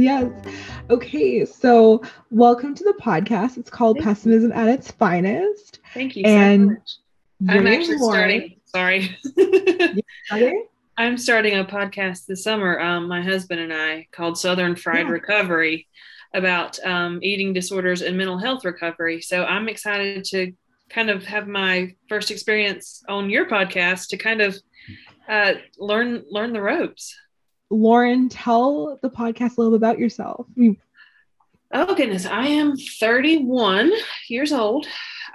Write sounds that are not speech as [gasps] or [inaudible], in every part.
Yes. Okay. So, welcome to the podcast. It's called Thank Pessimism at its Finest. Thank you And so much. I'm actually starting. Sorry. [laughs] I'm starting a podcast this summer. Um, my husband and I called Southern Fried Yeah. Recovery about um, eating disorders and mental health recovery. So I'm excited to kind of have my first experience on your podcast to kind of uh, learn learn the ropes. Lauren, tell the podcast a little bit about yourself. Oh goodness, I am 31 years old.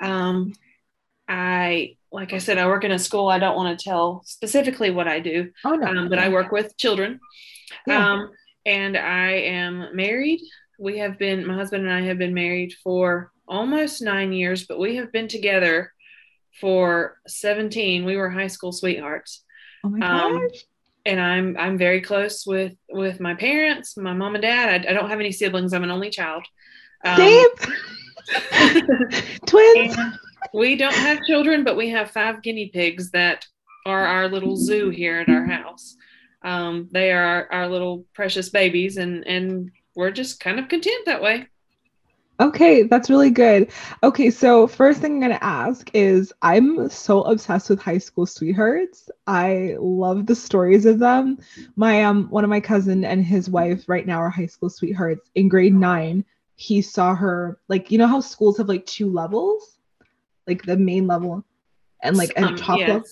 Um, I, like I said, I work in a school. I don't want to tell specifically what I do, Oh no. um, but I work with children. Yeah. Um, and I am married. We have been, my husband and I have been married for almost nine years, but we have been together for 17. We were high school sweethearts. oh my um, gosh. And I'm I'm very close with with my parents, my mom and dad. I, I don't have any siblings. I'm an only child. Um, Same. [laughs] Twins. we don't have children, but we have five guinea pigs that are our little zoo here at our house. Um, they are our, our little precious babies, and and we're just kind of content that way. Okay, that's really good. Okay, so first thing I'm gonna ask is I'm so obsessed with high school sweethearts. I love the stories of them. My um one of my cousin and his wife right now are high school sweethearts. In grade nine, he saw her like you know how schools have like two levels, like the main level and like a Um, top yes. level.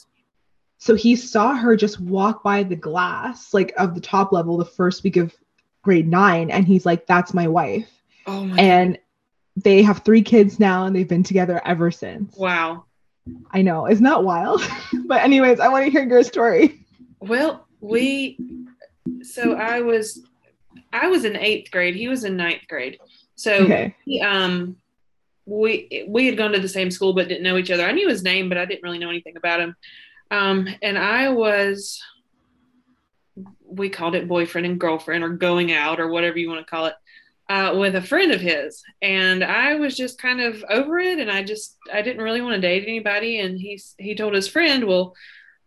So he saw her just walk by the glass like of the top level the first week of grade nine, and he's like, "That's my wife." Oh my and they have three kids now and they've been together ever since. wow. I know, isn't that wild? [laughs] but anyways, I want to hear your story. Well, we so I was I was in eighth grade. He was in ninth grade. So Okay. he, um we we had gone to the same school but didn't know each other. I knew his name, but I didn't really know anything about him. Um, and I was we called it boyfriend and girlfriend or going out or whatever you want to call it uh, with a friend of his. And i was just kind of over it and i just i didn't really want to date anybody. And he he told his friend well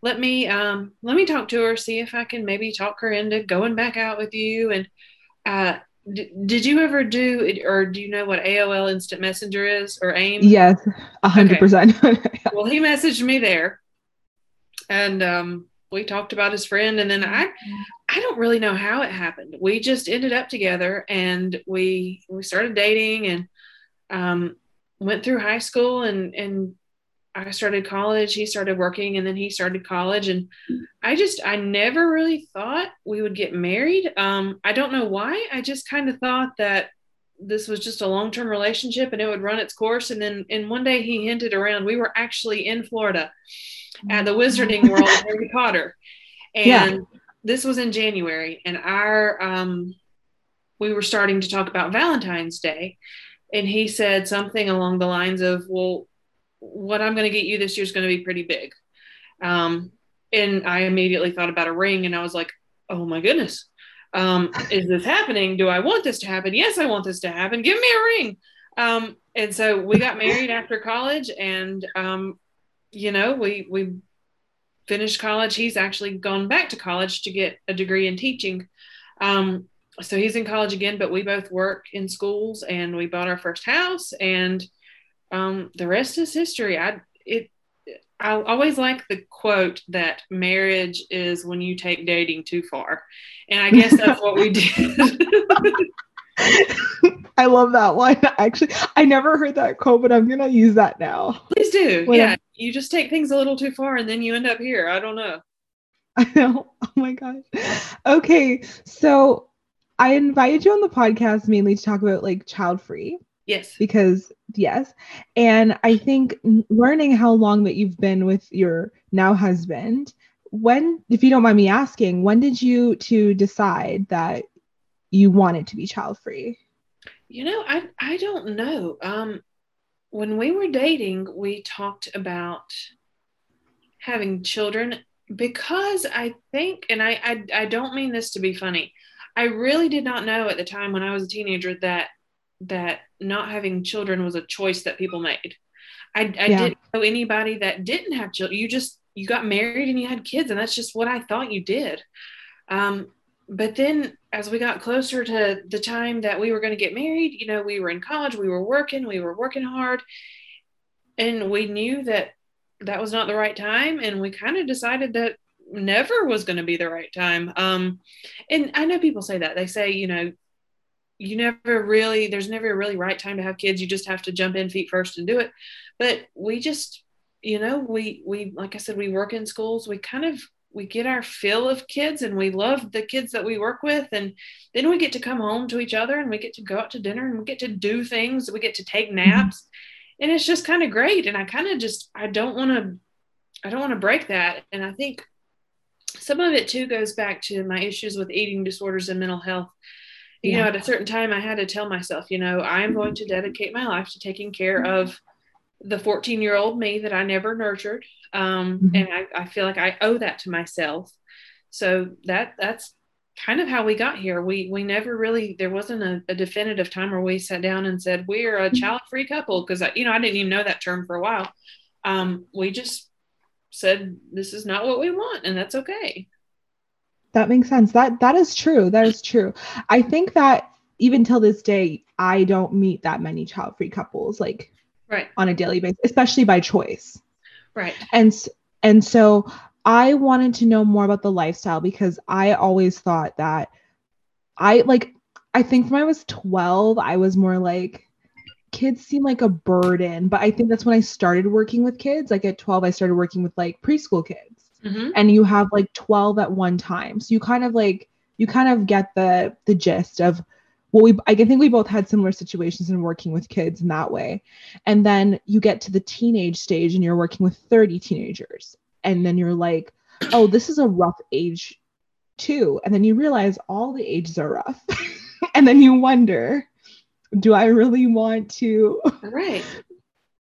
let me um let me talk to her see if i can maybe talk her into going back out with you. And uh d- did you ever do it or do you know what aol instant messenger is or aim Yes, a hundred percent. [laughs] well he messaged me there. And um we talked about his friend and then i i don't really know how it happened. We just ended up together and we we started dating and um went through high school and and i started college he started working and then he started college and i just i never really thought we would get married. Um i don't know why. I just kind of thought that this was just a long-term relationship and it would run its course and then and one day he hinted around we were actually in florida at the Wizarding World of Harry Potter. [laughs] And Yeah. this was in January, and our um, we were starting to talk about Valentine's Day, and he said something along the lines of, "Well, what I'm going to get you this year is going to be pretty big." Um, and I immediately thought about a ring, and I was like, "Oh my goodness." Um, is this happening? Do I want this to happen? Yes, I want this to happen. Give me a ring. Um, and so we got married after college, and um, you know, we we finished college. He's actually gone back to college to get a degree in teaching. Um, so he's in college again, but we both work in schools, and we bought our first house, and um, the rest is history. I it. I always like the quote that marriage is when you take dating too far. And I guess that's what we [laughs] did. I love that one. Actually, I never heard that quote, but I'm gonna use that now. Please do. Well- yeah. You just take things a little too far and then you end up here. I don't know. [laughs] I know. Oh my gosh. Okay, so I invited you on the podcast mainly to talk about like child free Yes. because yes, and I think learning how long that you've been with your now husband. When, if you don't mind me asking, when did you to decide that you wanted to be child free? You know, I I don't know. Um, when we were dating, we talked about having children because I think, and I, I I don't mean this to be funny. I really did not know at the time when I was a teenager that that not having children was a choice that people made. I, I Yeah. didn't know anybody that didn't have children. You just you got married and you had kids, and that's just what I thought you did. Um, but then as we got closer to the time that we were going to get married, you know, we were in college, we were working, we were working hard, and we knew that that was not the right time. And we kind of decided that never was going to be the right time. Um, and I know people say that they say, you know, you never really, there's never a really right time to have kids. You just have to jump in feet first and do it. But we just, you know, we, we, like I said, we work in schools. We kind of we get our fill of kids and we love the kids that we work with and then we get to come home to each other and we get to go out to dinner and we get to do things we get to take mm-hmm. naps and it's just kind of great and i kind of just i don't want to i don't want to break that and i think some of it too goes back to my issues with eating disorders and mental health you yeah. know at a certain time i had to tell myself you know i am going to dedicate my life to taking care of the 14 year old me that I never nurtured. Um, mm-hmm. And I, I feel like I owe that to myself. So that that's kind of how we got here. We we never really there wasn't a, a definitive time where we sat down and said we're a mm-hmm. child free couple because you know I didn't even know that term for a while. Um, we just said this is not what we want and that's okay. That makes sense. That that is true. That is true. I think that even till this day, I don't meet that many child free couples. Like right on a daily basis especially by choice right and and so i wanted to know more about the lifestyle because i always thought that i like i think when i was 12 i was more like kids seem like a burden but i think that's when i started working with kids like at 12 i started working with like preschool kids mm-hmm. and you have like 12 at one time. So you kind of like you kind of get the the gist of well we i think we both had similar situations in working with kids in that way. And then you get to the teenage stage and you're working with 30 teenagers. And then you're like oh this is a rough age too. And then you realize all the ages are rough. [laughs] And then you wonder do i really want to right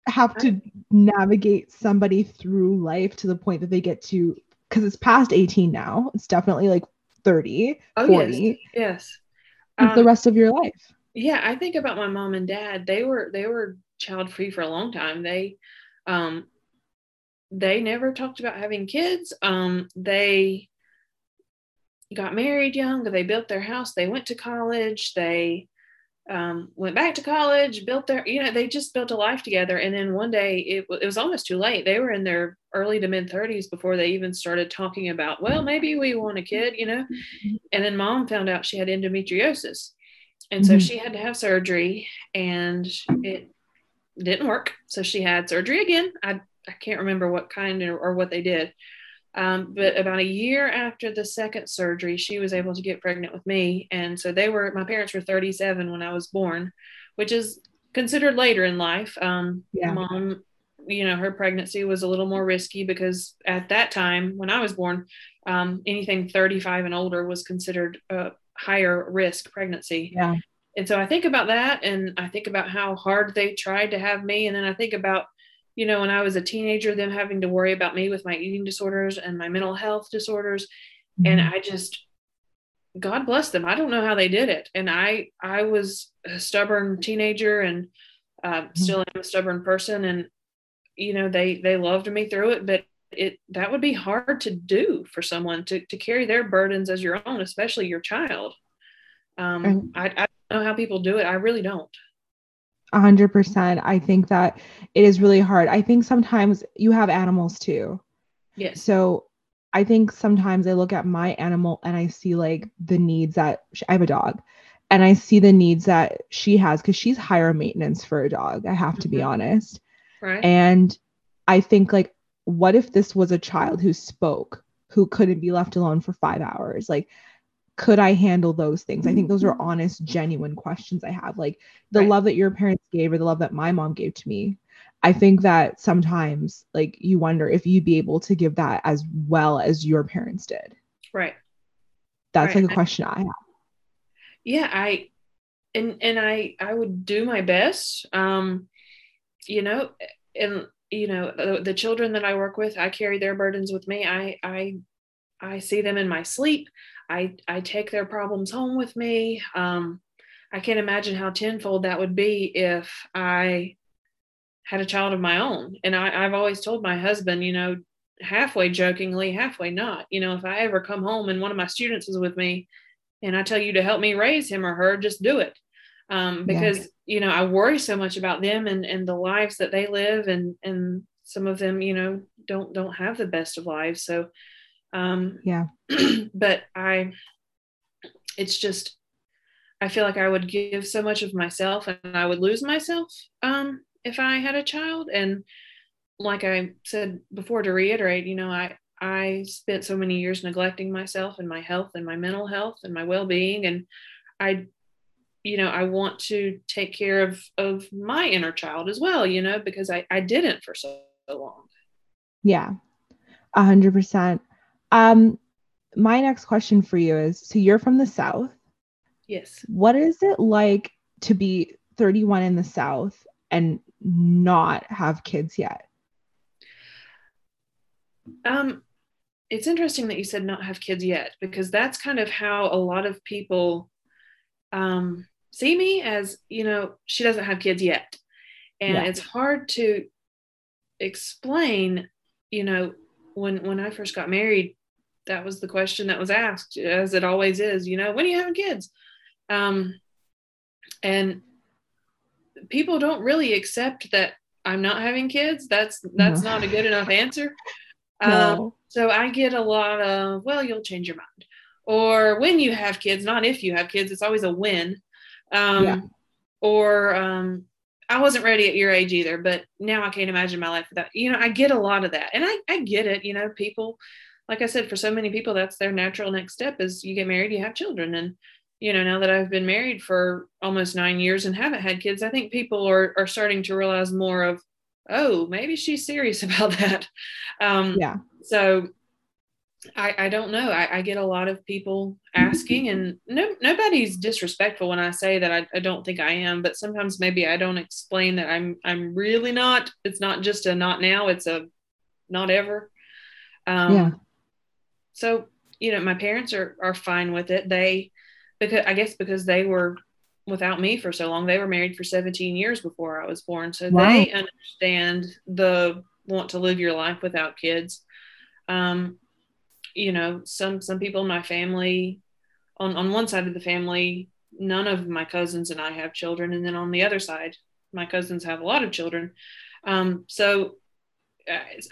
have to navigate somebody through life to the point that they get to because it's past 18 now it's definitely like 30 oh, 40 yes, yes um, the rest of your life. Yeah, I think about my mom and dad. They were they were child free for a long time. They um they never talked about having kids. Um they got married young, they built their house, they went to college, they um, went back to college, built their, you know, they just built a life together. And then one day it, it was almost too late. They were in their early to mid 30s before they even started talking about, well, maybe we want a kid, you know. And then mom found out she had endometriosis. And so mm-hmm. she had to have surgery and it didn't work. So she had surgery again. I, I can't remember what kind or, or what they did. Um, but about a year after the second surgery, she was able to get pregnant with me. And so they were, my parents were 37 when I was born, which is considered later in life. Um, yeah. Mom, you know, her pregnancy was a little more risky because at that time, when I was born, um, anything 35 and older was considered a higher risk pregnancy. Yeah. And so I think about that and I think about how hard they tried to have me. And then I think about you know, when I was a teenager, them having to worry about me with my eating disorders and my mental health disorders. Mm-hmm. And I just, God bless them. I don't know how they did it. And I, I was a stubborn teenager and uh, mm-hmm. still am a stubborn person. And, you know, they, they loved me through it, but it, that would be hard to do for someone to, to carry their burdens as your own, especially your child. Um, I, I don't know how people do it. I really don't. 100%. I think that it is really hard. I think sometimes you have animals too. Yes. So I think sometimes I look at my animal and I see like the needs that I have a dog and I see the needs that she has because she's higher maintenance for a dog. I have to mm-hmm. be honest. Right. And I think like, what if this was a child who spoke, who couldn't be left alone for five hours? Like, could I handle those things? I think those are mm-hmm. honest, genuine questions I have. Like the right. love that your parents gave or the love that my mom gave to me. I think that sometimes like you wonder if you'd be able to give that as well as your parents did. Right. That's right. like a question I have. Yeah, I and and I I would do my best. Um you know, and you know, the, the children that I work with, I carry their burdens with me. I I I see them in my sleep. I I take their problems home with me. Um, I can't imagine how tenfold that would be if I had a child of my own. And I, I've always told my husband, you know, halfway jokingly, halfway not. You know, if I ever come home and one of my students is with me, and I tell you to help me raise him or her, just do it. Um, because, yeah. you know, I worry so much about them and, and the lives that they live and, and some of them, you know, don't, don't have the best of lives. So, um, yeah, [clears throat] but I, it's just, I feel like I would give so much of myself and I would lose myself um, if I had a child. And like I said before, to reiterate, you know, I, I spent so many years neglecting myself and my health and my mental health and my well-being. And I you know I want to take care of of my inner child as well you know because I I didn't for so, so long. Yeah. A hundred percent um my next question for you is so you're from the south. Yes. What is it like to be 31 in the south and not have kids yet? Um it's interesting that you said not have kids yet because that's kind of how a lot of people um, see me as you know she doesn't have kids yet. And yeah. it's hard to explain you know when when i first got married that was the question that was asked as it always is you know when are you having kids um, and people don't really accept that i'm not having kids that's that's no. not a good enough answer [laughs] no. Um, so I get a lot of, well, you'll change your mind. Or when you have kids, not if you have kids, it's always a win. Um, yeah. Or um, I wasn't ready at your age either, but now I can't imagine my life without, you know, I get a lot of that. And I, I get it, you know, people, like I said, for so many people, that's their natural next step is you get married, you have children. And, you know, now that I've been married for almost nine years and haven't had kids, I think people are, are starting to realize more of, oh, maybe she's serious [laughs] about that. Um, yeah. So I, I don't know. I, I, get a lot of people asking, and no, nobody's disrespectful when I say that I, I don't think I am. But sometimes maybe I don't explain that I'm I'm really not. It's not just a not now. It's a not ever. Um, yeah. So you know, my parents are are fine with it. They because I guess because they were without me for so long. They were married for 17 years before I was born. So wow. they understand the want to live your life without kids. Um, you know, some some people in my family, on on one side of the family, none of my cousins and I have children, and then on the other side, my cousins have a lot of children. Um, so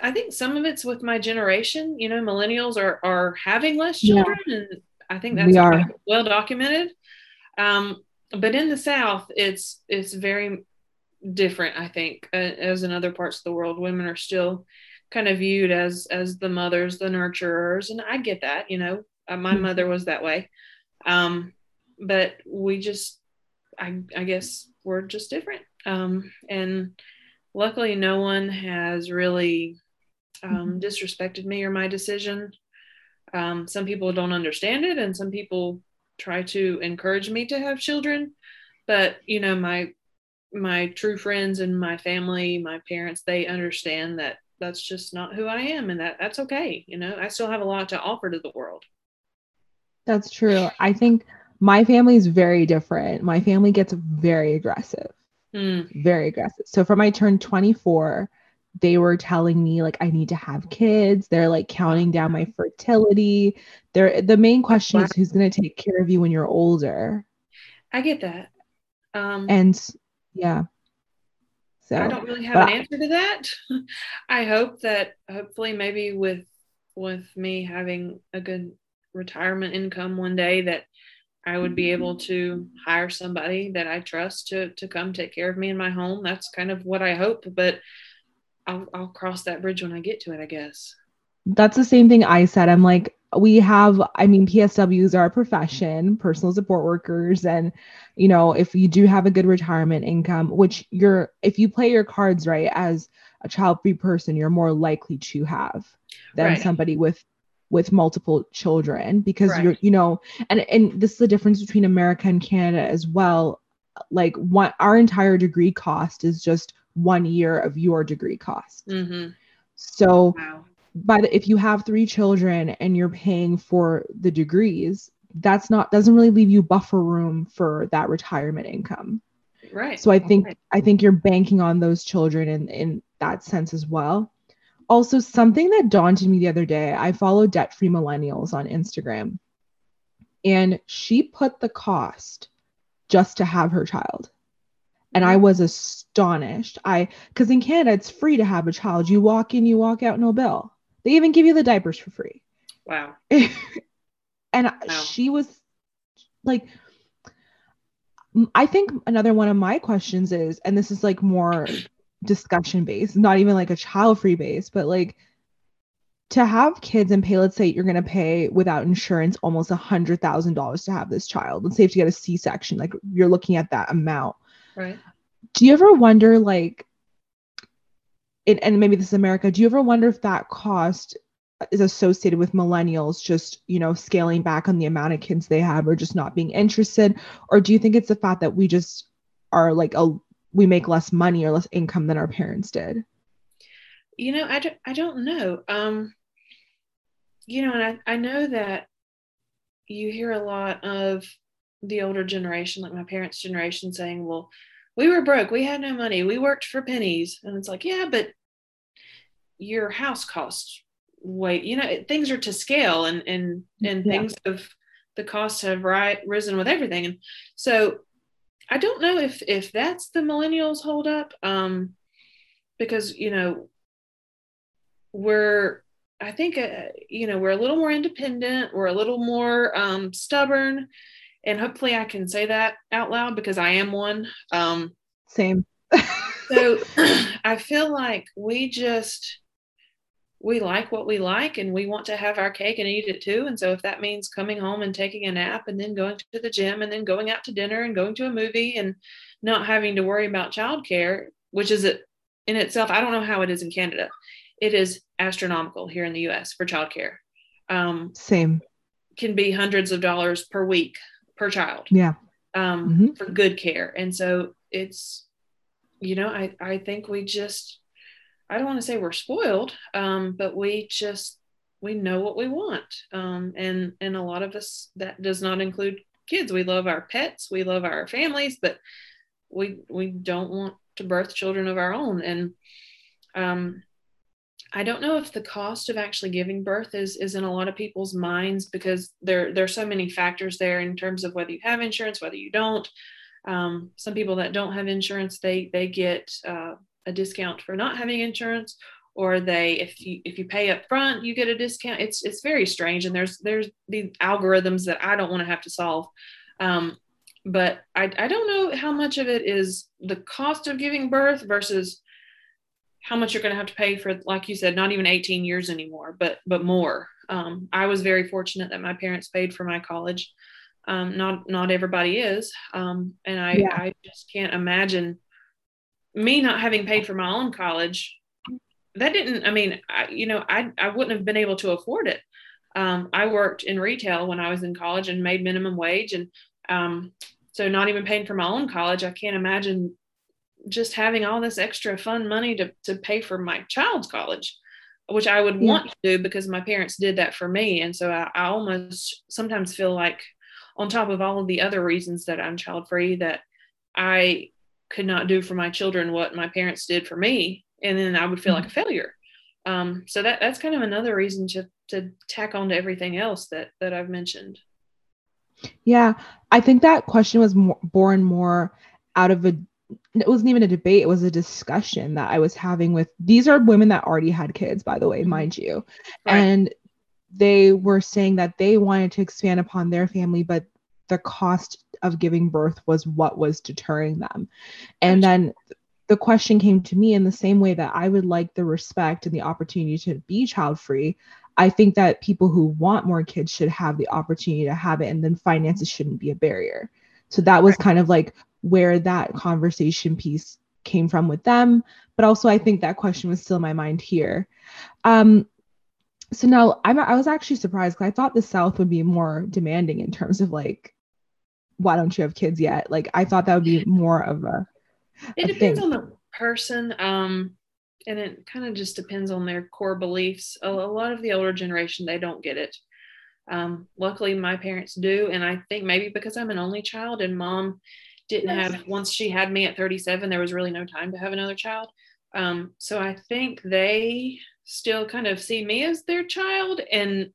I think some of it's with my generation. You know, millennials are are having less children, yeah. and I think that's we well documented. Um, but in the South, it's it's very different. I think uh, as in other parts of the world, women are still kind of viewed as as the mothers, the nurturers, and I get that. You know, uh, my mm-hmm. mother was that way, um, but we just, I I guess we're just different. Um, and luckily, no one has really um, mm-hmm. disrespected me or my decision. Um, some people don't understand it, and some people try to encourage me to have children. But you know my my true friends and my family my parents they understand that that's just not who i am and that that's okay you know? I still have a lot to offer to the world. That's true. I think my family is very different. My family gets very aggressive mm. very aggressive so from I turned 24 they were telling me like I need to have kids. They're like counting down my fertility. They're the main question is who's going to take care of you when you're older. I get that. Um, and yeah. So I don't really have an answer to that. [laughs] I hope that hopefully maybe with with me having a good retirement income one day that I would be able to hire somebody that I trust to to come take care of me in my home. That's kind of what I hope, but I'll, I'll cross that bridge when I get to it, I guess. That's the same thing I said. I'm like, we have, I mean, PSWs are a profession, personal support workers. And, you know, if you do have a good retirement income, which you're, if you play your cards right as a child free person, you're more likely to have than right. somebody with with multiple children because right. you're you know and and this is the difference between america and canada as well like what our entire degree cost is just one year of your degree cost. Mm-hmm. So, wow. by the, if you have three children and you're paying for the degrees, that's not doesn't really leave you buffer room for that retirement income. Right. So I think right. I think you're banking on those children in in that sense as well. Also, something that daunted me the other day, I follow debt free millennials on Instagram. and she put the cost just to have her child. And I mm-hmm. was astonished. I because in Canada it's free to have a child. You walk in, you walk out, no bill. They even give you the diapers for free. Wow. [laughs] and wow. she was like I think another one of my questions is, and this is like more discussion based, not even like a child free base, but like to have kids and pay, let's say you're going to pay without insurance almost a hundred thousand dollars to have this child. Let's say if you get a C-section, like you're looking at that amount. Right. Do you ever wonder like, it, and maybe this is America, do you ever wonder if that cost is associated with millennials just you know scaling back on the amount of kids they have or just not being interested or do you think it's the fact that we just are like a we make less money or less income than our parents did. You know i don't, I don't know. Um you know and I, I know that you hear a lot of the older generation like my parents generation saying well we were broke. We had no money. We worked for pennies. And it's like yeah but your house costs way you know things are to scale and and and yeah. things of the costs have right risen with everything. And so i don't know if if that's the millennials hold up um because you know we're i think uh, you know we're a little more independent we're a little more um stubborn and hopefully i can say that out loud because i am one um same. [laughs] So [clears throat] i feel like we just we like what we like and we want to have our cake and eat it too. And so if that means coming home and taking a nap and then going to the gym and then going out to dinner and going to a movie and not having to worry about childcare, which is in itself, I don't know how it is in Canada. It is astronomical here in the US for childcare. Um, Same. Can be hundreds of dollars per week per child. Yeah. Um, mm-hmm. For good care. And so it's, you know, I, I think we just, I don't want to say we're spoiled, um, but we just we know what we want, um, and and a lot of us that does not include kids. We love our pets, we love our families, but we we don't want to birth children of our own. And um, I don't know if the cost of actually giving birth is is in a lot of people's minds because there there are so many factors there in terms of whether you have insurance, whether you don't. Um, some people that don't have insurance, they they get uh, a discount for not having insurance or they if you if you pay up front you get a discount. It's it's very strange and there's there's the algorithms that i don't want to have to solve. Um, but I, I don't know how much of it is the cost of giving birth versus how much you're going to have to pay for like you said not even 18 years anymore but but more. Um, i was very fortunate that my parents paid for my college. Um, not not everybody is. Um, and i yeah. i just can't imagine me not having paid for my own college, that didn't, I mean, I, you know, I, I wouldn't have been able to afford it. Um, I worked in retail when I was in college and made minimum wage. And um, so not even paying for my own college, I can't imagine just having all this extra fun money to, to pay for my child's college, which I would yeah. want to do because my parents did that for me. And so I, I almost sometimes feel like on top of all of the other reasons that I'm child free, that I could not do for my children what my parents did for me and then i would feel mm-hmm. like a failure um, so that that's kind of another reason to to tack on to everything else that that i've mentioned yeah i think that question was more, born more out of a it wasn't even a debate it was a discussion that i was having with these are women that already had kids by the way mm-hmm. mind you right. and they were saying that they wanted to expand upon their family but the cost of giving birth was what was deterring them. And then the question came to me in the same way that I would like the respect and the opportunity to be child free. I think that people who want more kids should have the opportunity to have it, and then finances shouldn't be a barrier. So that was kind of like where that conversation piece came from with them. But also, I think that question was still in my mind here. Um, so now I'm, I was actually surprised because I thought the South would be more demanding in terms of like why don't you have kids yet? Like I thought that would be more of a. It a depends thing. on the person, um, and it kind of just depends on their core beliefs. A, a, lot of the older generation they don't get it. Um, luckily, my parents do, and I think maybe because I'm an only child and mom didn't yes. have once she had me at 37, there was really no time to have another child. Um, so I think they still kind of see me as their child and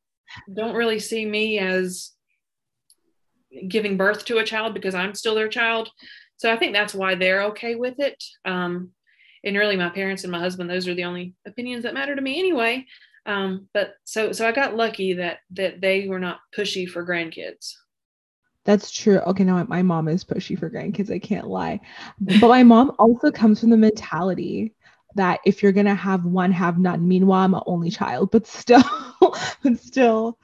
don't really see me as giving birth to a child because I'm still their child. So I think that's why they're okay with it. Um, and really, my parents and my husband, those are the only opinions that matter to me anyway. Um, but so so I got lucky that that they were not pushy for grandkids. That's true. Okay, now my mom is pushy for grandkids. I can't lie. But my mom also comes from the mentality that if you're gonna have one, have none. Meanwhile, I'm an only child, but still, [laughs] but still,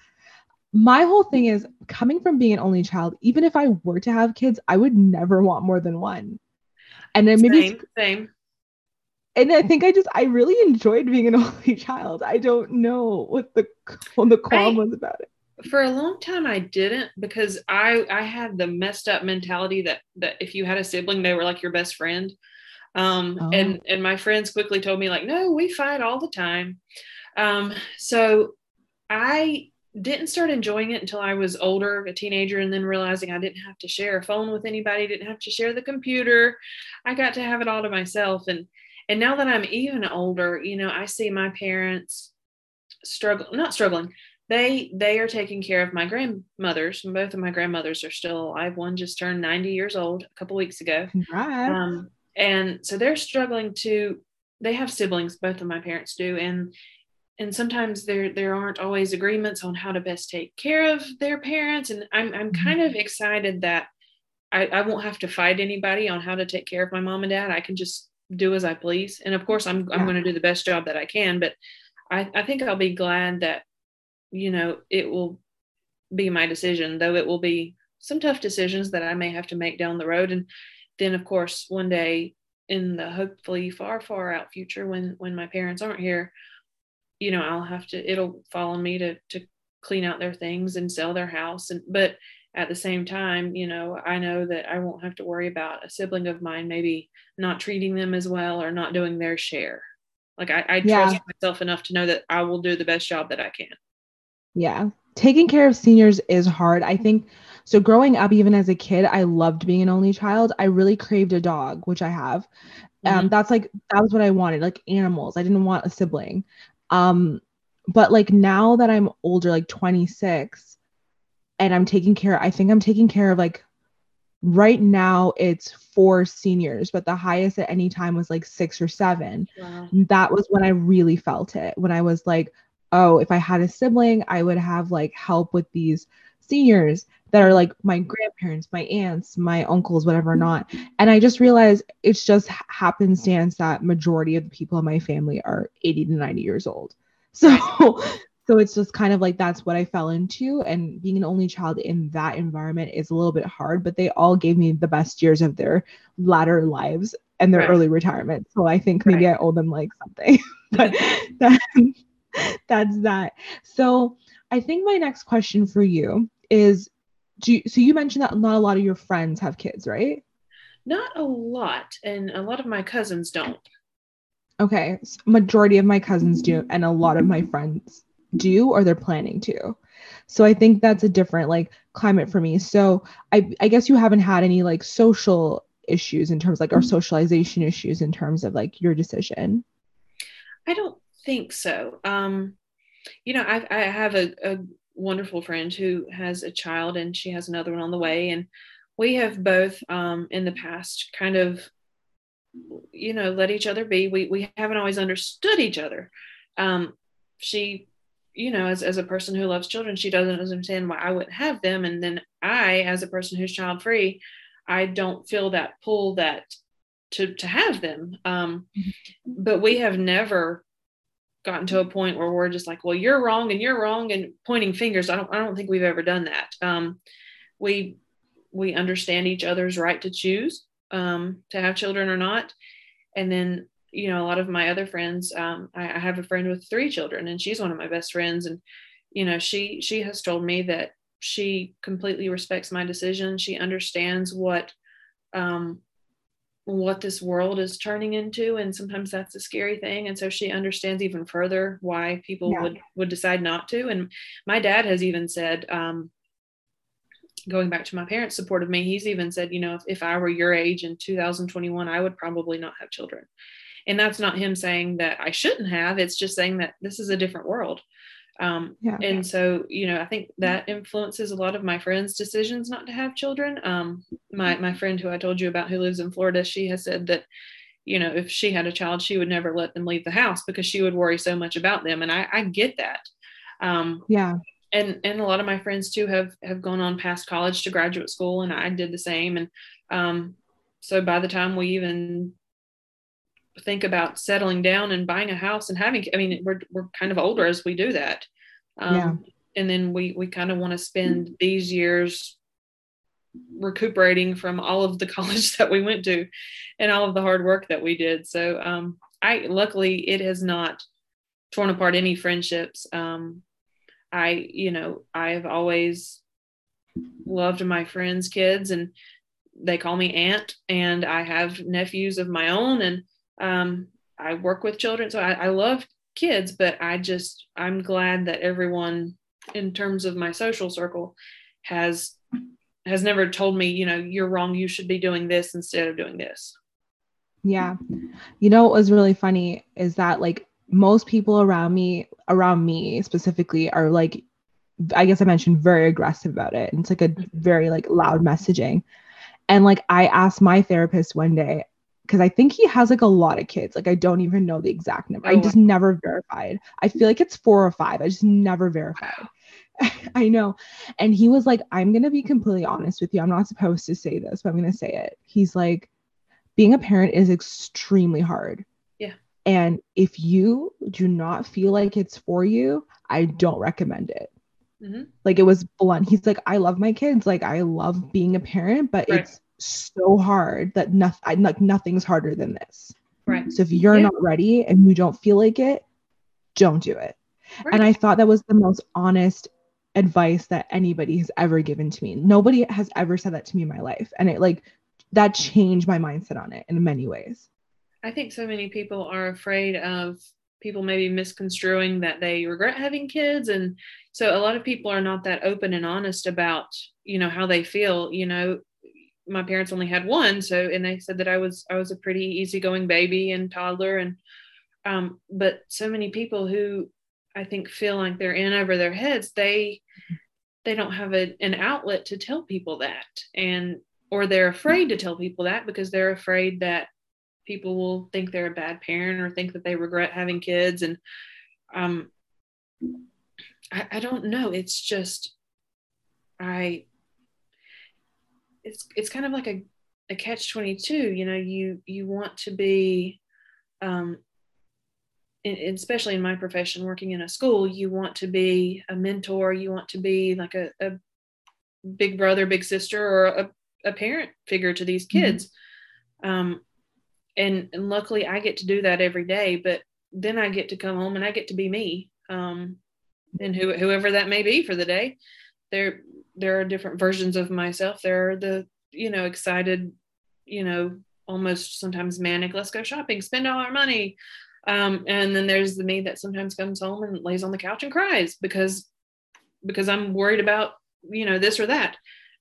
my whole thing is coming from being an only child. Even if I were to have kids, I would never want more than one. And then maybe same, same. And I think I just I really enjoyed being an [laughs] only child. I don't know what the what the qualm I, was about it for a long time i didn't because i i had the messed up mentality that that if you had a sibling they were like your best friend um oh. and and my friends quickly told me like no we fight all the time um so i didn't start enjoying it until i was older a teenager and then realizing i didn't have to share a phone with anybody didn't have to share the computer. I got to have it all to myself. And and now that i'm even older you know i see my parents struggle not struggling. They they are taking care of my grandmothers both of my grandmothers are still alive. One just turned 90 years old a couple weeks ago. Um, and so they're struggling to they have siblings both of my parents do and and sometimes there there aren't always agreements on how to best take care of their parents and i'm, I'm mm-hmm. kind of excited that I, I won't have to fight anybody on how to take care of my mom and dad i can just do as i please and of course i'm, I'm going to do the best job that i can but I, I think i'll be glad that you know, it will be my decision, though it will be some tough decisions that I may have to make down the road. And then, of course, one day in the hopefully far, far out future, when when my parents aren't here, you know, I'll have to. It'll fall on me to to clean out their things and sell their house. And but at the same time, you know, I know that I won't have to worry about a sibling of mine maybe not treating them as well or not doing their share. Like I, I yeah. trust myself enough to know that I will do the best job that I can. Yeah. Taking care of seniors is hard. I think so. Growing up, even as a kid, I loved being an only child. I really craved a dog, which I have. Um, mm-hmm. Um, that's like that was what I wanted, like animals. I didn't want a sibling. Um, but like now that I'm older, like 26, and I'm taking care, I think I'm taking care of like right now it's four seniors, but the highest at any time was like six or seven. Wow. That was when I really felt it. When I was like, oh, if I had a sibling, I would have like help with these seniors that are like my grandparents, my aunts, my uncles, whatever not. And I just realized it's just happenstance that majority of the people in my family are 80 to 90 years old. [laughs] So so it's just kind of like that's what I fell into and being an only child in that environment is a little bit hard, but they all gave me the best years of their latter lives and their right. early retirement. So I think maybe right. I owe them like something. [laughs] but [laughs] that, that's that. So I think my next question for you is do you, so you mentioned that not a lot of your friends have kids, right? Not a lot, and a lot of my cousins don't. Okay, so majority of my cousins do, and a lot of my friends do, or they're planning to. So I think that's a different like climate for me. So I I guess you haven't had any like social issues in terms like our socialization issues in terms of like your decision. I don't think so. Um, you know, I, I have a, a wonderful friend who has a child and she has another one on the way. And we have both um, in the past kind of, you know, let each other be. We, we haven't always understood each other. Um, she, you know, as, as a person who loves children, she doesn't understand why I wouldn't have them. And then I, as a person who's child free, I don't feel that pull that to, to have them. Um, mm-hmm. but we have never gotten to a point where we're just like, well, you're wrong and you're wrong and pointing fingers. I don't I don't think we've ever done that. Um, we we understand each other's right to choose um, to have children or not. And then, you know, a lot of my other friends, um, I, I have a friend with three children and she's one of my best friends. And, you know, she she has told me that she completely respects my decision. She understands what um, what this world is turning into and sometimes that's a scary thing and so she understands even further why people yeah. would would decide not to and my dad has even said um, going back to my parents support of me he's even said you know if, if i were your age in 2021 i would probably not have children and that's not him saying that i shouldn't have it's just saying that this is a different world Um, yeah. And so, you know, I think that influences a lot of my friends' decisions not to have children. Um, my my friend who I told you about who lives in Florida, she has said that, you know, if she had a child, she would never let them leave the house because she would worry so much about them. And I, I get that. Um, yeah. And and a lot of my friends too have have gone on past college to graduate school, and I did the same. And um, so by the time we even think about settling down and buying a house and having i mean we're, we're kind of older as we do that. Um, yeah. and then we we kind of want to spend these years recuperating from all of the [laughs] college that we went to and all of the hard work that we did. So um, i luckily it has not torn apart any friendships. Um, i you know i have always loved my friends kids and they call me aunt and i have nephews of my own and um, I work with children, so I, I love kids, but I just I'm glad that everyone in terms of my social circle has has never told me, you know, you're wrong, you should be doing this instead of doing this. Yeah. You know what was really funny is that like most people around me around me specifically are like I guess I mentioned very aggressive about it. And it's like a very like loud messaging. And like I asked my therapist one day, because I think he has like a lot of kids. Like I don't even know the exact number. Oh, I just never verified. I feel like it's four or five. I just never verified. [laughs] I know. And he was like, I'm gonna be completely honest with you. I'm not supposed to say this, but I'm gonna say it. He's like, being a parent is extremely hard. Yeah. And if you do not feel like it's for you, I don't recommend it. Mm-hmm. Like it was blunt. He's like, I love my kids. Like I love being a parent, but right. it's so hard that nothing like nothing's harder than this. Right. So if you're yeah. not ready and you don't feel like it, don't do it. Right. And I thought that was the most honest advice that anybody has ever given to me. Nobody has ever said that to me in my life. And it like that changed my mindset on it in many ways. I think so many people are afraid of people maybe misconstruing that they regret having kids and so a lot of people are not that open and honest about you know how they feel you know my parents only had one so and they said that i was i was a pretty easygoing baby and toddler and um but so many people who i think feel like they're in over their heads they they don't have a, an outlet to tell people that and or they're afraid to tell people that because they're afraid that people will think they're a bad parent or think that they regret having kids and um I, I don't know. It's just i it's it's kind of like a, a catch 22 you know you you want to be um in, especially in my profession working in a school you want to be a mentor you want to be like a, a big brother big sister or a, a parent figure to these mm-hmm. kids mm-hmm. um and, and luckily i get to do that every day but then i get to come home and i get to be me um and who, whoever that may be for the day there there are different versions of myself. There are the, you know, excited, you know, almost sometimes manic, let's go shopping, spend all our money. Um, and then there's the me that sometimes comes home and lays on the couch and cries because because I'm worried about, you know, this or that.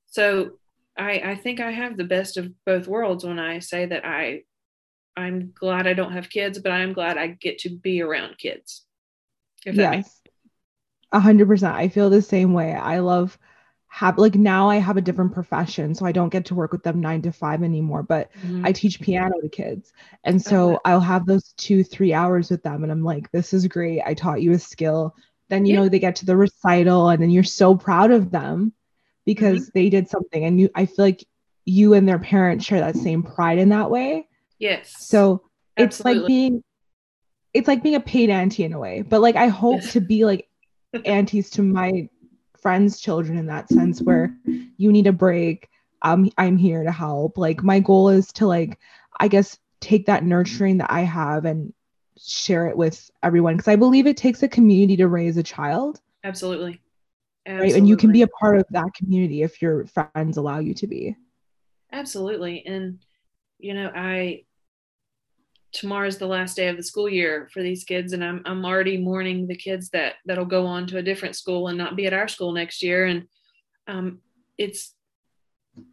So I, I think I have the best of both worlds when I say that I I'm glad I don't have kids, but I'm glad I get to be around kids. yes. A hundred percent. I feel the same way. I love have like now I have a different profession, so I don't get to work with them nine to five anymore, but mm-hmm. I teach piano to kids. And so okay. I'll have those two, three hours with them. And I'm like, this is great. I taught you a skill. Then, you yeah. know, they get to the recital and then you're so proud of them because mm-hmm. they did something. And you, I feel like you and their parents share that same pride in that way. Yes. So Absolutely. it's like being, it's like being a paid auntie in a way, but like I hope to be like [laughs] aunties to my friends' children in that sense where you need a break. Um, I'm here to help. Like my goal is to like, I guess, take that nurturing that I have and share it with everyone because I believe it takes a community to raise a child. Absolutely. Absolutely. Right. And you can be a part of that community if your friends allow you to be. Absolutely. And, you know, I tomorrow's the last day of the school year for these kids and I'm I'm already mourning the kids that that'll go on to a different school and not be at our school next year. And um, it's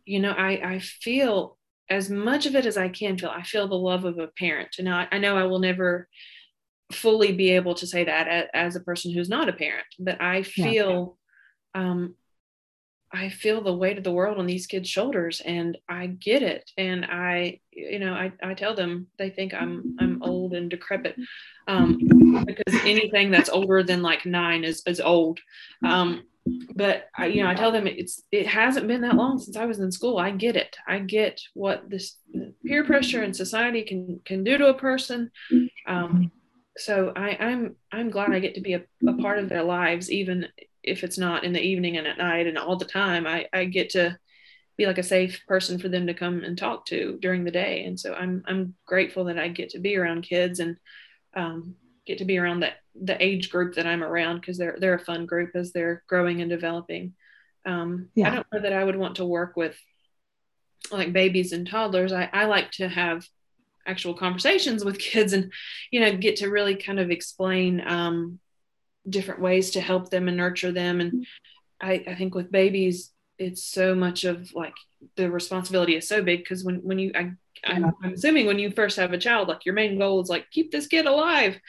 you know I I feel as much of it as I can feel. I feel the love of a parent. And I, I know I will never fully be able to say that as, as a person who's not a parent, but I feel, yeah. um, I feel the weight of the world on these kids' shoulders and I get it. And I, you know, I, I tell them they think I'm I'm old and decrepit. Um, because anything that's older than like nine is is old. Um, but I, you know, I tell them it's it hasn't been that long since I was in school. I get it. I get what this peer pressure and society can can do to a person. Um, so I, I'm I'm glad I get to be a, a part of their lives, even if it's not in the evening and at night and all the time. I, I get to be like a safe person for them to come and talk to during the day. And so I'm I'm grateful that I get to be around kids and um, get to be around that the age group that I'm around because they're they're a fun group as they're growing and developing. Um, yeah. I don't know that I would want to work with like babies and toddlers. I, I like to have actual conversations with [laughs] kids and you know get to really kind of explain um, different ways to help them and nurture them. And I, I think with babies it's so much of like the responsibility is so big because when when you I, I'm, I'm, assuming when you first have a child like your main goal is like keep this kid alive.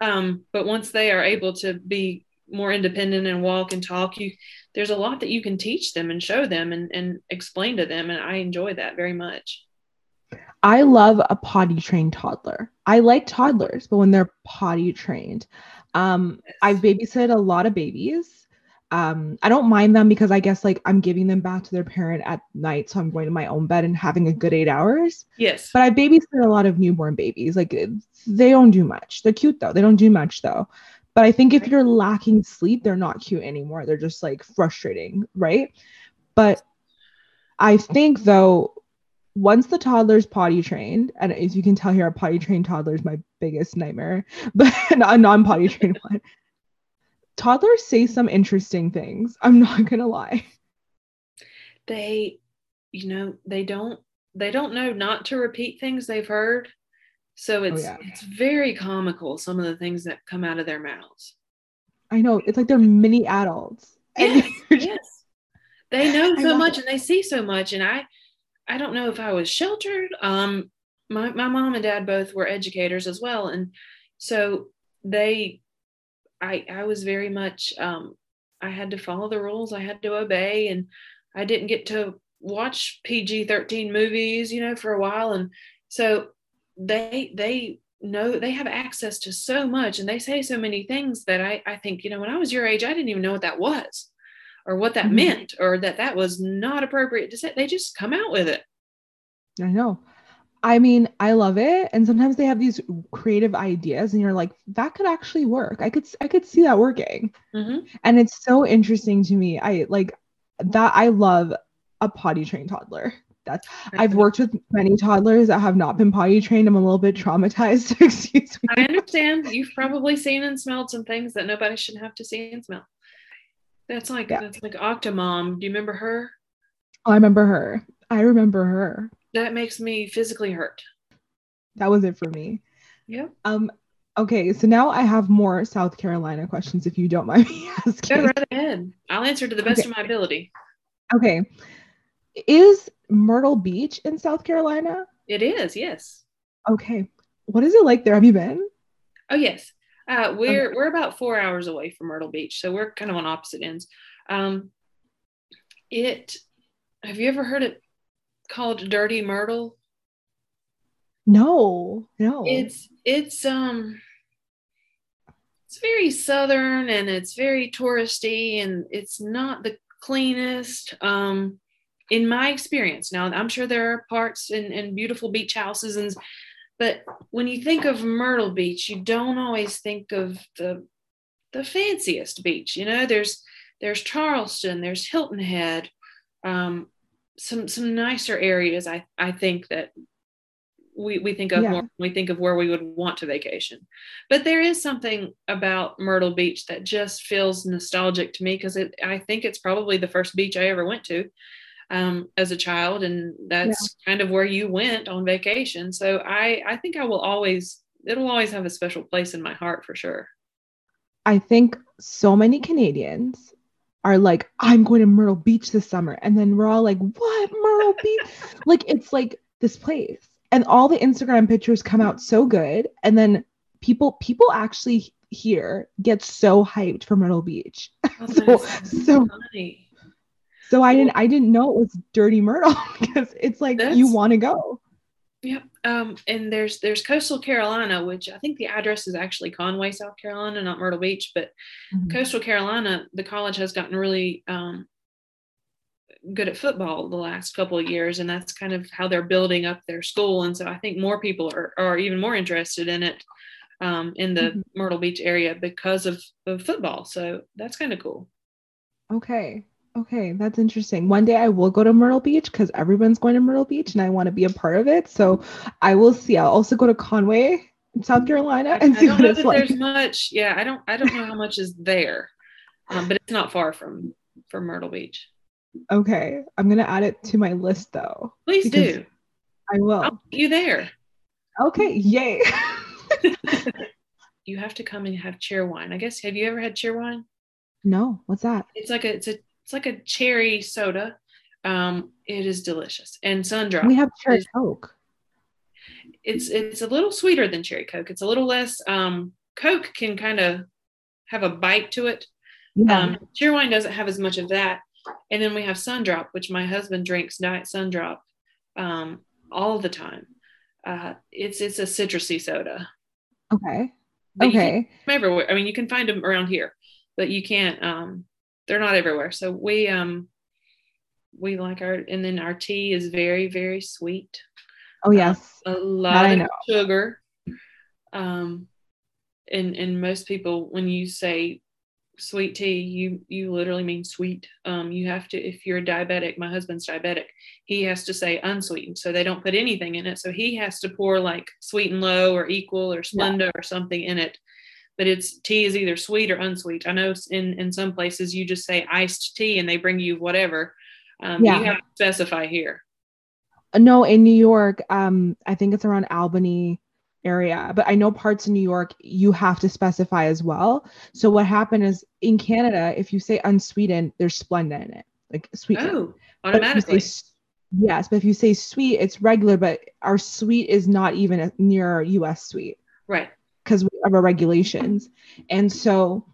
Um, but once they are able to be more independent and walk and talk you there's a lot that you can teach them and show them and, and explain to them and i enjoy that very much. I love a potty trained toddler. I like toddlers, but when they're potty trained, um, I've babysat a lot of babies. Um, I don't mind them because I guess like I'm giving them back to their parent at night, so I'm going to my own bed and having a good eight hours. Yes. But I babysit a lot of newborn babies. Like they don't do much. They're cute though. They don't do much though. But I think if you're lacking sleep, they're not cute anymore. They're just like frustrating, right? But I think though once the toddler's potty trained, and as you can tell here, a potty trained toddler is my biggest nightmare, [laughs] but a non potty trained one. Toddlers say some interesting things. I'm not gonna lie. They, you know, they don't they don't know not to repeat things they've heard. So oh, it's oh, yeah. it's very comical some of the things that come out of their mouths. I know it's like they're mini adults. Yes, [laughs] yes. They know so much it. and they see so much, and I I don't know if I was sheltered. Um, my, my mom and dad both were educators as well. And so they, I, I was very much, um, I had to follow the rules. I had to obey and I didn't get to watch PG 13 movies, you know, for a while. And so they, they know they have access to so much and they say so many things that I, I think, you know, when I was your age, I didn't even know what that was or what that mm-hmm. meant or that that was not appropriate to say. They just come out with it. I know. I mean, I love it. And sometimes they have these creative ideas and you're like, that could actually work. I could I could see that working. Mm-hmm. And it's so interesting to me. I like that I love a potty trained toddler. That's I've worked with many toddlers that have not been potty trained. I'm a little bit traumatized. [laughs] Excuse me. I understand. You've probably seen and smelled some things that nobody should have to see and smell. That's like yeah. that's like Octomom. Do you remember her? Oh, I remember her. I remember her. That makes me physically hurt. That was it for me. Yeah. Um. Okay, so now I have more South Carolina questions, if you don't mind [laughs] me asking. Go right ahead. I'll answer to the best okay. of my ability. Okay. Is Myrtle Beach in South Carolina? It is. Yes. Okay. What is it like there? Have you been? Oh yes. Uh, we're okay. we're about four hours away from Myrtle Beach, so we're kind of on opposite ends. Um, it. Have you ever heard it called Dirty Myrtle? No, no. It's it's um. It's very southern and it's very touristy and it's not the cleanest. Um, in my experience, now I'm sure there are parts and, and beautiful beach houses and but when you think of Myrtle Beach, you don't always think of the the fanciest beach. You know, there's there's Charleston, there's Hilton Head, um, some some nicer areas. I I think that we we think of yeah. more. We think of where we would want to vacation, but there is something about Myrtle Beach that just feels nostalgic to me because it. I think it's probably the first beach I ever went to um, as a child, and that's yeah. kind of where you went on vacation. So I I think I will always it'll always have a special place in my heart for sure. I think so many Canadians are like, I'm going to Myrtle Beach this summer. And then we're all like, what? Myrtle Beach? [laughs] like, it's like this place. And all the Instagram pictures come out so good. And then people people actually here get so hyped for Myrtle Beach. [laughs] Oh, so so funny. So I didn't I didn't know it was Dirty Myrtle [laughs] because it's like you want to go. Yep. Um, and there's there's Coastal Carolina, which I think the address is actually Conway, South Carolina, not Myrtle Beach, but Coastal Carolina, the college has gotten really um, good at football the last couple of years, and that's kind of how they're building up their school. And so I think more people are, are even more interested in it um, in the Mhm. Myrtle Beach area because of, of football. So that's kind of cool. Okay. Okay, that's interesting. One day I will go to Myrtle Beach because everyone's going to Myrtle Beach and I want to be a part of it. So I will see. I'll also go to Conway, South Carolina, I, and I see don't what know it's that like. there's much. Yeah, I don't. I don't know how much is there, um, but it's not far from from Myrtle Beach. Okay, I'm gonna add it to my list though. Please do. I will. I'll meet you there. Okay, yay. [laughs] You have to come and have Cheerwine. I guess. Have you ever had Cheerwine? no, what's that? It's like a it's a it's like a cherry soda. Um, it is delicious. And Sundrop. We have cherry is- coke. it's it's a little sweeter than cherry coke. It's a little less. Um, Coke can kind of have a bite to it. Yeah. Um, Cheerwine doesn't have as much of that. And then we have Sundrop, which my husband drinks Diet Sundrop um, all the time. Uh, it's it's a citrusy soda. okay. But Okay. everywhere. I mean, you can find them around here, but you can't. Um, they're not everywhere. So we um, we like our and then our tea is very very sweet. Oh yes. a lot of sugar. Um, and and most people when you say sweet tea, you you literally mean sweet. Um, you have to if you're diabetic. My husband's diabetic. He has to say unsweetened, so they don't put anything in it. So he has to pour like sweet and low or equal or Splenda or something in it. But it's tea is either sweet or unsweet. I know in in some places you just say iced tea and they bring you whatever. Um, Yeah. You have to specify here. No, in New York, um, I think it's around Albany area, but I know parts of New York you have to specify as well. So what happened is in Canada, if you say unsweetened, there's Splenda in it, like sweetened. Oh, But say automatically. s- yes, but if you say sweet, it's regular, but our sweet is not even a- near US sweet Right. Of our regulations. And so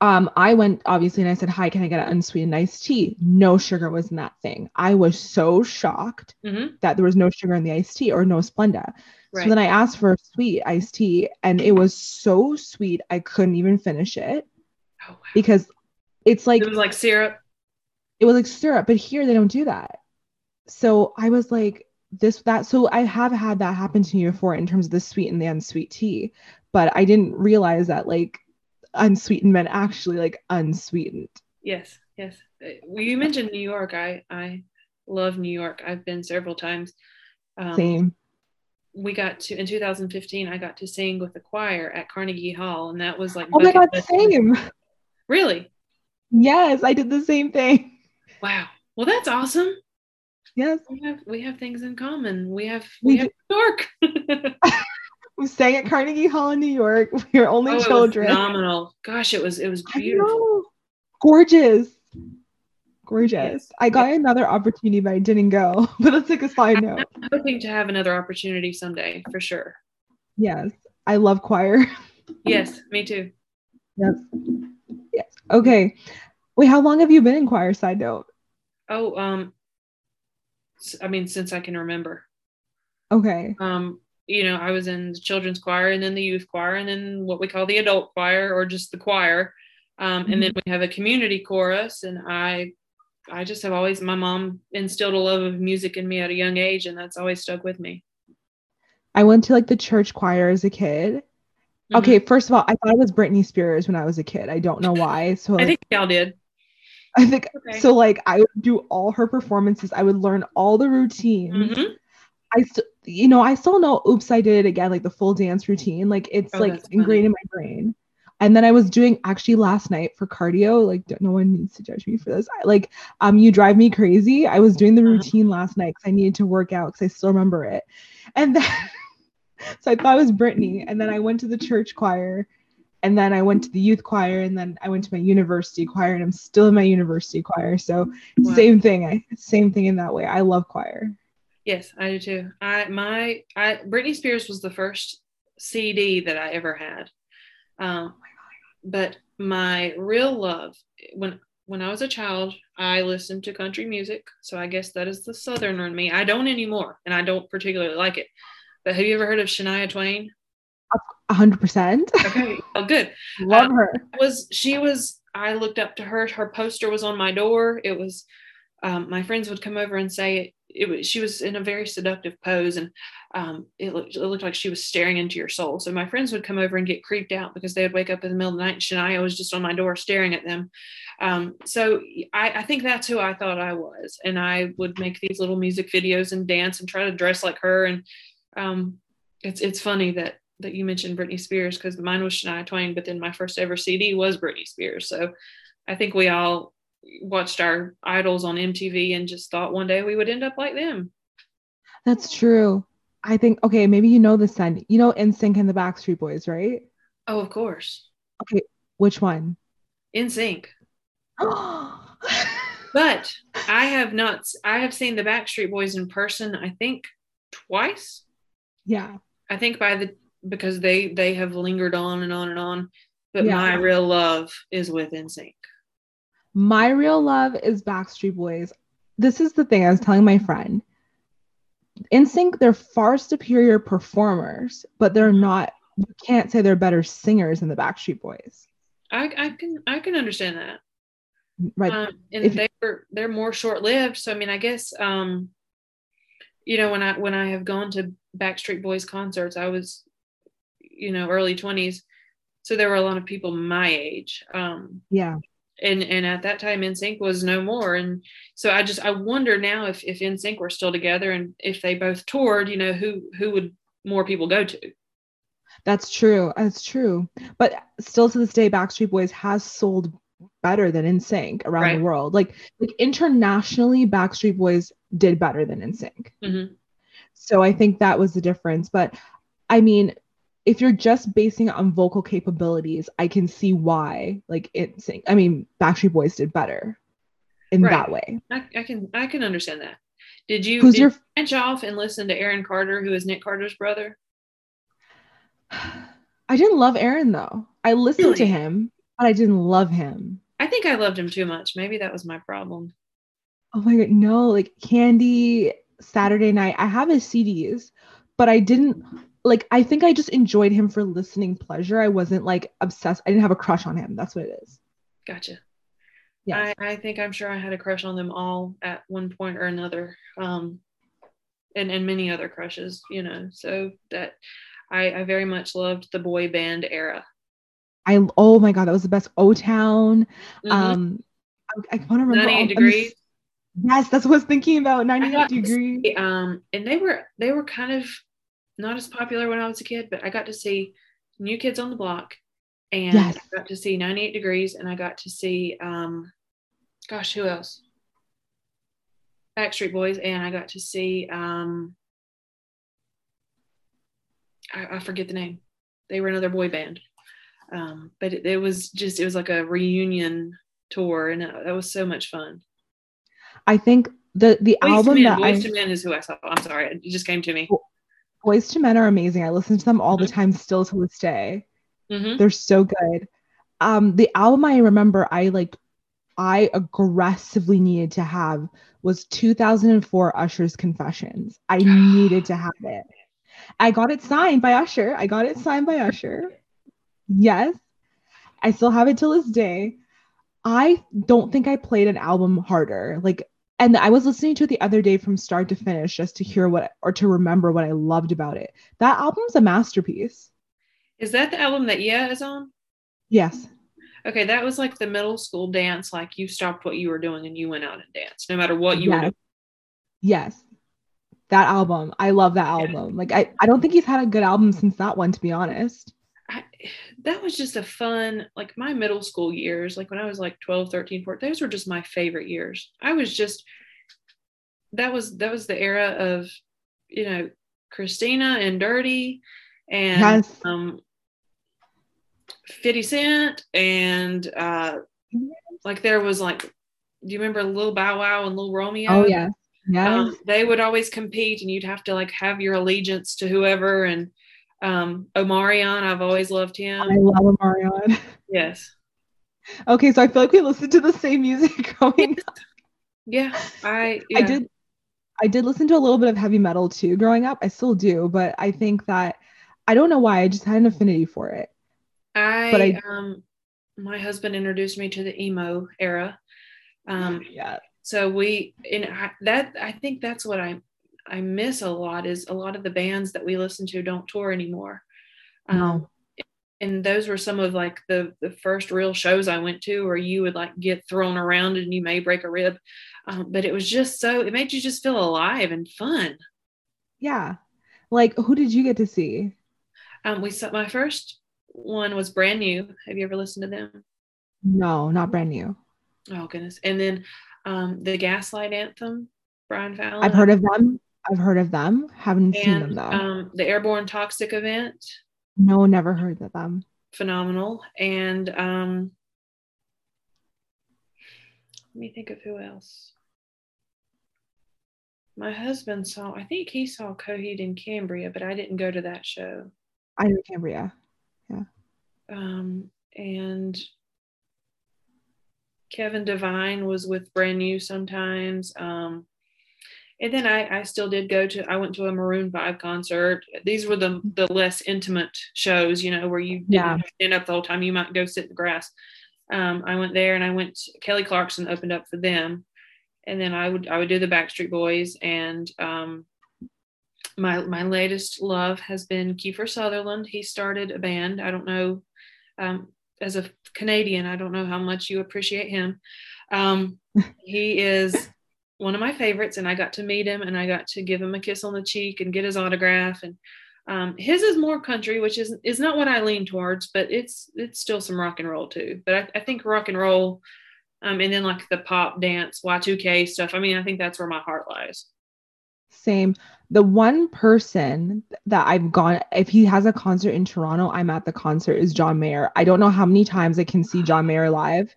um, I went obviously and I said, Hi, can I get an unsweetened iced tea? No sugar was in that thing. I was so shocked hmm that there was no sugar in the iced tea or no Splenda. Right. So then I asked for a sweet iced tea and it was so sweet I couldn't even finish it oh, wow. because it's like it was like syrup. it was like syrup, but here they don't do that. So I was like, this, that. So I have had that happen to me before in terms of the sweet and the unsweet tea, but I didn't realize that like unsweetened meant actually like unsweetened. Yes, yes. Well, you mentioned New York. I I love New York. I've been several times. Um, Same. We got to in 2015. I got to sing with the choir at Carnegie Hall, and that was like Oh my God, list. same. Really? Yes, I did the same thing. Wow. Well, that's awesome. Yes. We have we have things in common. We have We we, have New York. [laughs] We sang at Carnegie Hall in New York. [laughs] We were only oh, children. phenomenal. Gosh, it was it was beautiful. Gorgeous. Gorgeous. I got another opportunity, but I didn't go. [laughs] But that's like a side note. I'm hoping to have another opportunity someday for sure. Yes. I love choir. Yes, me too. Yes. Yes. Okay. Wait, how long have you been in choir? Side note. Oh, um, I mean, since I can remember. Okay. Um, you know, I was in the children's choir and then the youth choir and then what we call the adult choir or just the choir. Um, and then we have a community chorus and I I just have always my mom instilled a love of music in me at a young age and that's always stuck with me. I went to like the church choir as a kid. Mhm. Okay, first of all, I thought it was Britney Spears when I was a kid. I don't know why. So I think y'all did. I think Okay. so. Like I would do all her performances. I would learn all the routines. Mhm. I still, you know, I still know. Oops, I did it again. Like the full dance routine. Like it's Oh, like ingrained in my brain. And then I was doing actually last night for cardio. Like no one needs to judge me for this. I, like um, you drive me crazy. I was doing the Uh-huh. routine last night because I needed to work out because I still remember it. And then [laughs] so I thought it was Brittany. And then I went to the church choir. And then I went to the youth choir, and then I went to my university choir, and I'm still in my university choir. So Wow. same thing. I same thing in that way. I love choir. Yes, I do too. I my I Britney Spears was the first CD that I ever had. Um, but my real love when when I was a child, I listened to country music. So I guess that is the southerner in me. I don't anymore, and I don't particularly like it. But have you ever heard of Shania Twain? A hundred percent. Okay, oh, good. [laughs] Love Uh, her. Was she was? I looked up to her. Her poster was on my door. It was. Um, my friends would come over and say it, it was. She was in a very seductive pose, and um, it looked it looked like she was staring into your soul. So my friends would come over and get creeped out because they would wake up in the middle of the night and Shania was just on my door staring at them. Um, so I, I think that's who I thought I was, and I would make these little music videos and dance and try to dress like her. And um, it's it's funny that that you mentioned Britney Spears because mine was Shania Twain, but then my first ever CD was Britney Spears. So I think we all watched our idols on MTV and just thought one day we would end up like them. That's true. I think okay, maybe you know this then. You know NSYNC and the Backstreet Boys, right? Oh, of course, Okay, Which one? NSYNC. [gasps] But I have not. I have seen the Backstreet Boys in person. I think twice. yeah. I think by the because they they have lingered on and on and on. But Yeah. my real love is with NSYNC. My real love is Backstreet Boys. This is the thing I was telling my friend. Sync, they're far superior performers, but they're not. You can't say they're better singers than the Backstreet Boys, I, I can I can understand that. right? um, and if- they're they're more short lived. So I mean, I guess um, you know when I when I have gone to Backstreet Boys concerts, I was you know early twenties, so there were a lot of people my age. Um, yeah, and and at that time, NSYNC was no more, and so I just I wonder now if if In NSYNC were still together and if they both toured, you know, who who would more people go to? that's true. That's true. But still, to this day, Backstreet Boys has sold better than NSYNC around Right. the world. Like, like internationally, Backstreet Boys did better than NSYNC. Mhm. So I think that was the difference. But I mean, if you're just basing it on vocal capabilities, I can see why, like, it sync. I mean, Backstreet Boys did better in Right. that way. I, I can I can understand that. Did you Who's did your? you branch off and listen to Aaron Carter, who is Nick Carter's brother? [sighs] I didn't love Aaron though. I listened to him, but I didn't love him. I think I loved him too much. Maybe that was my problem. Oh my god, no! Like Candy, Saturday Night. I have his CDs, but I didn't like. I think I just enjoyed him for listening pleasure. I wasn't like obsessed. I didn't have a crush on him. That's what it is. Gotcha. Yeah. I, I think I'm sure I had a crush on them all at one point or another. Um, and, and many other crushes, you know. So that I, I very much loved the boy band era. I oh my god, that was the best. O Town. Mhm. Um, I, I want to remember. 98 all- I'm degrees. Yes, that's what I was thinking about. 98 got degrees. um, and they were they were kind of not as popular when I was a kid, but I got to see New Kids on the Block, and Yes. I got to see 98 Degrees, and I got to see um, gosh, who else? Backstreet Boys, and I got to see um, I, I forget the name. They were another boy band, um, but it, it was just it was like a reunion tour, and that, that was so much fun. I think the the Boys album that I Boyz II Men is who I saw. I'm sorry, it just came to me. Boyz II Men are amazing. I listen to them all the Mhm. time, still to this day. hmm They're so good. Um, the album I remember I like I aggressively needed to have was 2004 Usher's Confessions. I [gasps] needed to have it. I got it signed by Usher. I got it signed by Usher. Yes. I still have it till this day. I don't think I played an album harder. Like, and I was listening to it the other day from start to finish just to mm-hmm. hear what or to remember what I loved about it. That album's a masterpiece. Is that the album that Yeah is on? Yes. Okay, that was like the middle school dance. Like you stopped what you were doing and you went out and danced, no matter what you were yes. doing. Yes. That album. I love that album. Like I, I don't think he's had a good album since that one, to be honest. I, that was just a fun, like my middle school years, like when I was like 12, 13, 14, those were just my favorite years. I was just, that was, that was the era of, you know, Christina and Dirrty and Yes. um, 50 Cent and uh, like there was like, do you remember Lil Bow Wow and Lil Romeo? Oh yeah Yes. um, they would always compete and you'd have to like have your allegiance to whoever and Um, Omarion, I've always loved him. I love Omarion. Yes. [laughs] Okay, so I feel like we listened to the same music [laughs] growing up. Yeah, I yeah. I did I did listen to a little bit of heavy metal too growing up. I still do, but I think that I don't know why I just had an affinity for it. I, but I- um my husband introduced me to the emo era. Um Yeah. so we and I, that I think that's what I I miss a lot is a lot of the bands that we listen to don't tour anymore. Um No. and those were some of like the the first real shows I went to where you would like get thrown around and you may break a rib. Um, but it was just so it made you just feel alive and fun. Yeah. Like who did you get to see? Um, we saw my first one was brand new. Have you ever listened to them? No, not brand new. Oh goodness. And then um the Gaslight Anthem, Brian Fallon. I've heard of them. I've heard of them. Haven't seen them though. um the Airborne Toxic event, no, never heard of them. phenomenal. And um let me think of who else. My husband saw, I think he saw Coheed and Cambria, but I didn't go to that show. I know Cambria. Yeah. Um, and Kevin Devine was with Brand New sometimes. Um, and then I, I still did go to, I went to a Maroon 5 concert. These were the, the less intimate shows, you know, where you didn't Yeah. stand up the whole time. You might go sit in the grass. Um, I went there and I went, Kelly Clarkson opened up for them. And then I would, I would do the Backstreet Boys and, um, my, my latest love has been Kiefer Sutherland. He started a band. I don't know, um, as a Canadian, I don't know how much you appreciate him. Um, he is one of my favorites, and I got to meet him and I got to give him a kiss on the cheek and get his autograph. And um, his is more country, which is is not what I lean towards, but it's it's still some rock and roll too. But I, I think rock and roll, um, and then like the pop dance Y2K stuff. I mean, I think that's where my heart lies. Same. The one person that I've gone, if he has a concert in Toronto, I'm at the concert is John Mayer. I don't know how many times I can see John Mayer live.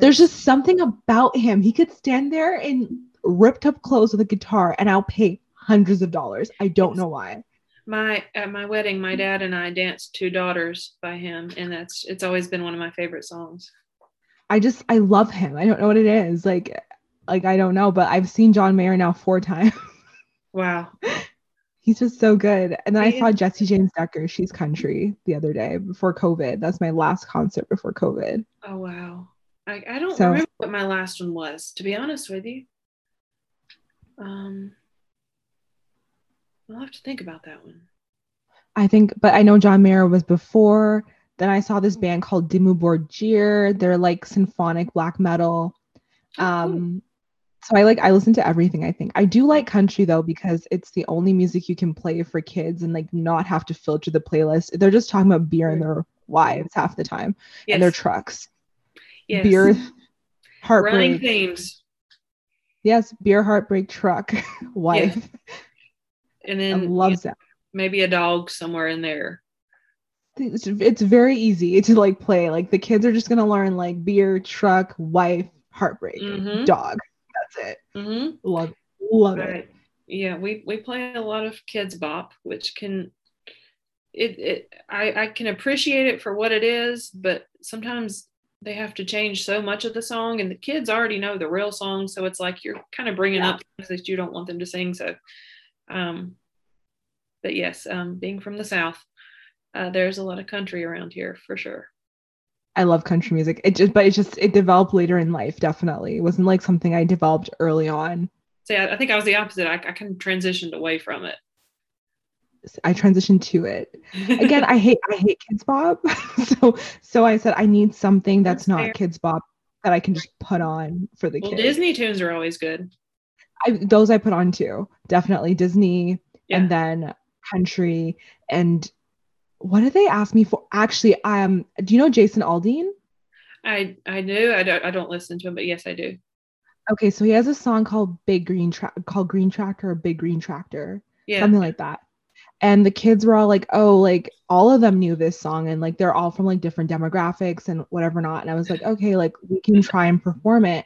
There's just something about him. He could stand there in ripped up clothes with a guitar and I'll pay hundreds of dollars. I don't know why. my at my wedding, my mm-hmm. dad and I danced Two Daughters by him, and that's it's always been one of my favorite songs. I just I love him. I don't know what it is. Like like I don't know, but I've seen John Mayer now four times. [laughs] Wow. He's just so good. And then I saw is- Jessie James Decker, she's country the other day before COVID. That's my last concert before COVID. Oh wow. I, I don't So- remember what my last one was, to be honest with you. Um I'll have to think about that one. I think, but I know John Mayer was before. Then I saw this band called Dimmu Borgir. They're like symphonic black metal. Oh, cool. Um, so I like I listen to everything. I think I do like country though because it's the only music you can play for kids and like not have to filter the playlist. They're just talking about beer and their wives half the time yes. and their trucks. Yes. Beer, running heartbreak. themes. Yes, beer, heartbreak, truck, [laughs] wife. And then love yeah, that. maybe a dog somewhere in there. It's, it's very easy to like play. Like the kids are just gonna learn like beer, truck, wife, heartbreak, Mhm. dog. That's it. Mm-hmm. Love, love it. Yeah, we we play a lot of Kidz Bop, which can it it I I can appreciate it for what it is, but sometimes they have to change so much of the song, and the kids already know the real song, so it's like you're kind of bringing Yeah. up things that you don't want them to sing. So, um, but yes, um, being from the south, uh, there's a lot of country around here for sure. I love country music. It just, but it just it developed later in life. Definitely, it wasn't like something I developed early on. So yeah, I think I was the opposite. I, I kind of transitioned away from it. I transitioned to it. Again, I [laughs] hate I hate Kidz Bop. [laughs] so so I said I need something that's, That's not fair. Kidz Bop that I can just put on for the well, kids. Disney tunes are always good. I, those I put on too. Definitely Disney Yeah. and then country and what did they ask me for? Actually, um, do you know Jason Aldean? I I do. I don't I don't listen to him, but yes, I do. Okay, so he has a song called Big Green Tra- called Green Tractor or Big Green Tractor, Yeah. something like that. And the kids were all like, "Oh, like all of them knew this song, and like they're all from like different demographics and whatever not." And I was like, "Okay, like we can try and perform it."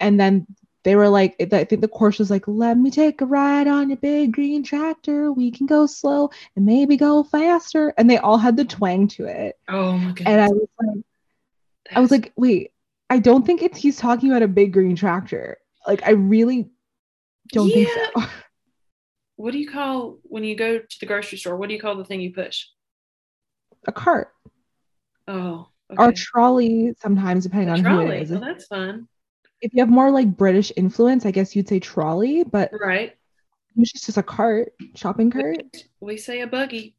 And then they were like, I think the chorus was like, "Let me take a ride on your big green tractor. We can go slow and maybe go faster." And they all had the twang to it. Oh my goodness. And I was like, I was like, wait, I don't think it's he's talking about a big green tractor. Like, I really don't think so. [laughs] what do you call when you go to the grocery store? What do you call the thing you push? A cart Oh, or okay. trolley sometimes, depending A on who it is. Well, that's fun. If you have more like British influence, I guess you'd say trolley, but Right. it's just a cart, shopping cart. We say a buggy.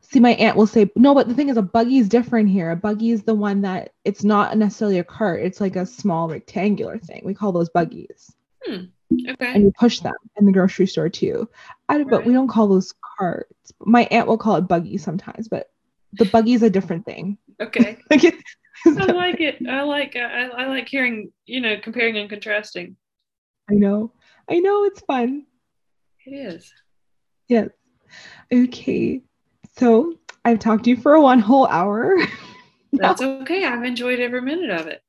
See, my aunt will say, no, but the thing is, a buggy is different here. A buggy is the one that it's not necessarily a cart, it's like a small rectangular thing. We call those buggies. Hmm. Okay. And you push them in the grocery store too. I, But we don't call those carts. My aunt will call it buggy sometimes, but the buggy is a different thing. Okay. [laughs] [laughs] Like it- I like it. I like I, I like hearing, you know, comparing and contrasting. I know. I know it's fun. It is. Yes. Okay. So I've talked to you for one whole hour. [laughs] That's okay. I've enjoyed every minute of it.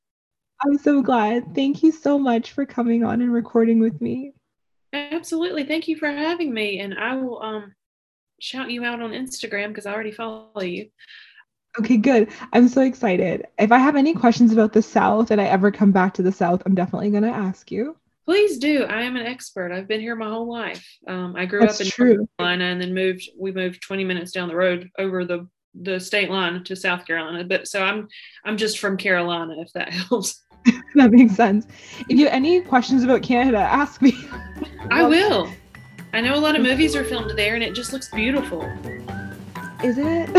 I'm so glad. Thank you so much for coming on and recording with me. Absolutely. Thank you for having me. And I will um shout you out on Instagram because I already follow you. Okay, good. I'm so excited. If I have any questions about the South and I ever come back to the South, I'm definitely going to ask you. Please do. I am an expert. I've been here my whole life. Um, I grew That's up in true. North Carolina and then moved. We moved 20 minutes down the road over the the state line to South Carolina. But so I'm I'm just from Carolina, if that [laughs] helps. [laughs] That makes sense. If you have any questions about Canada, ask me. I will. I know a lot of movies are filmed there, and it just looks beautiful. Is it? [laughs]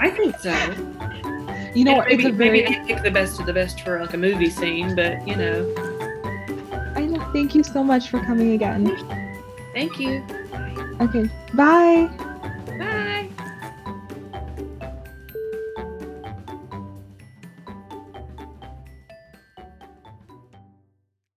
I think so. you know, And maybe, it's a very. maybe they pick the best of the best for like a movie scene, but you know. I know. Thank you so much for coming again. Thank you. Okay. Bye.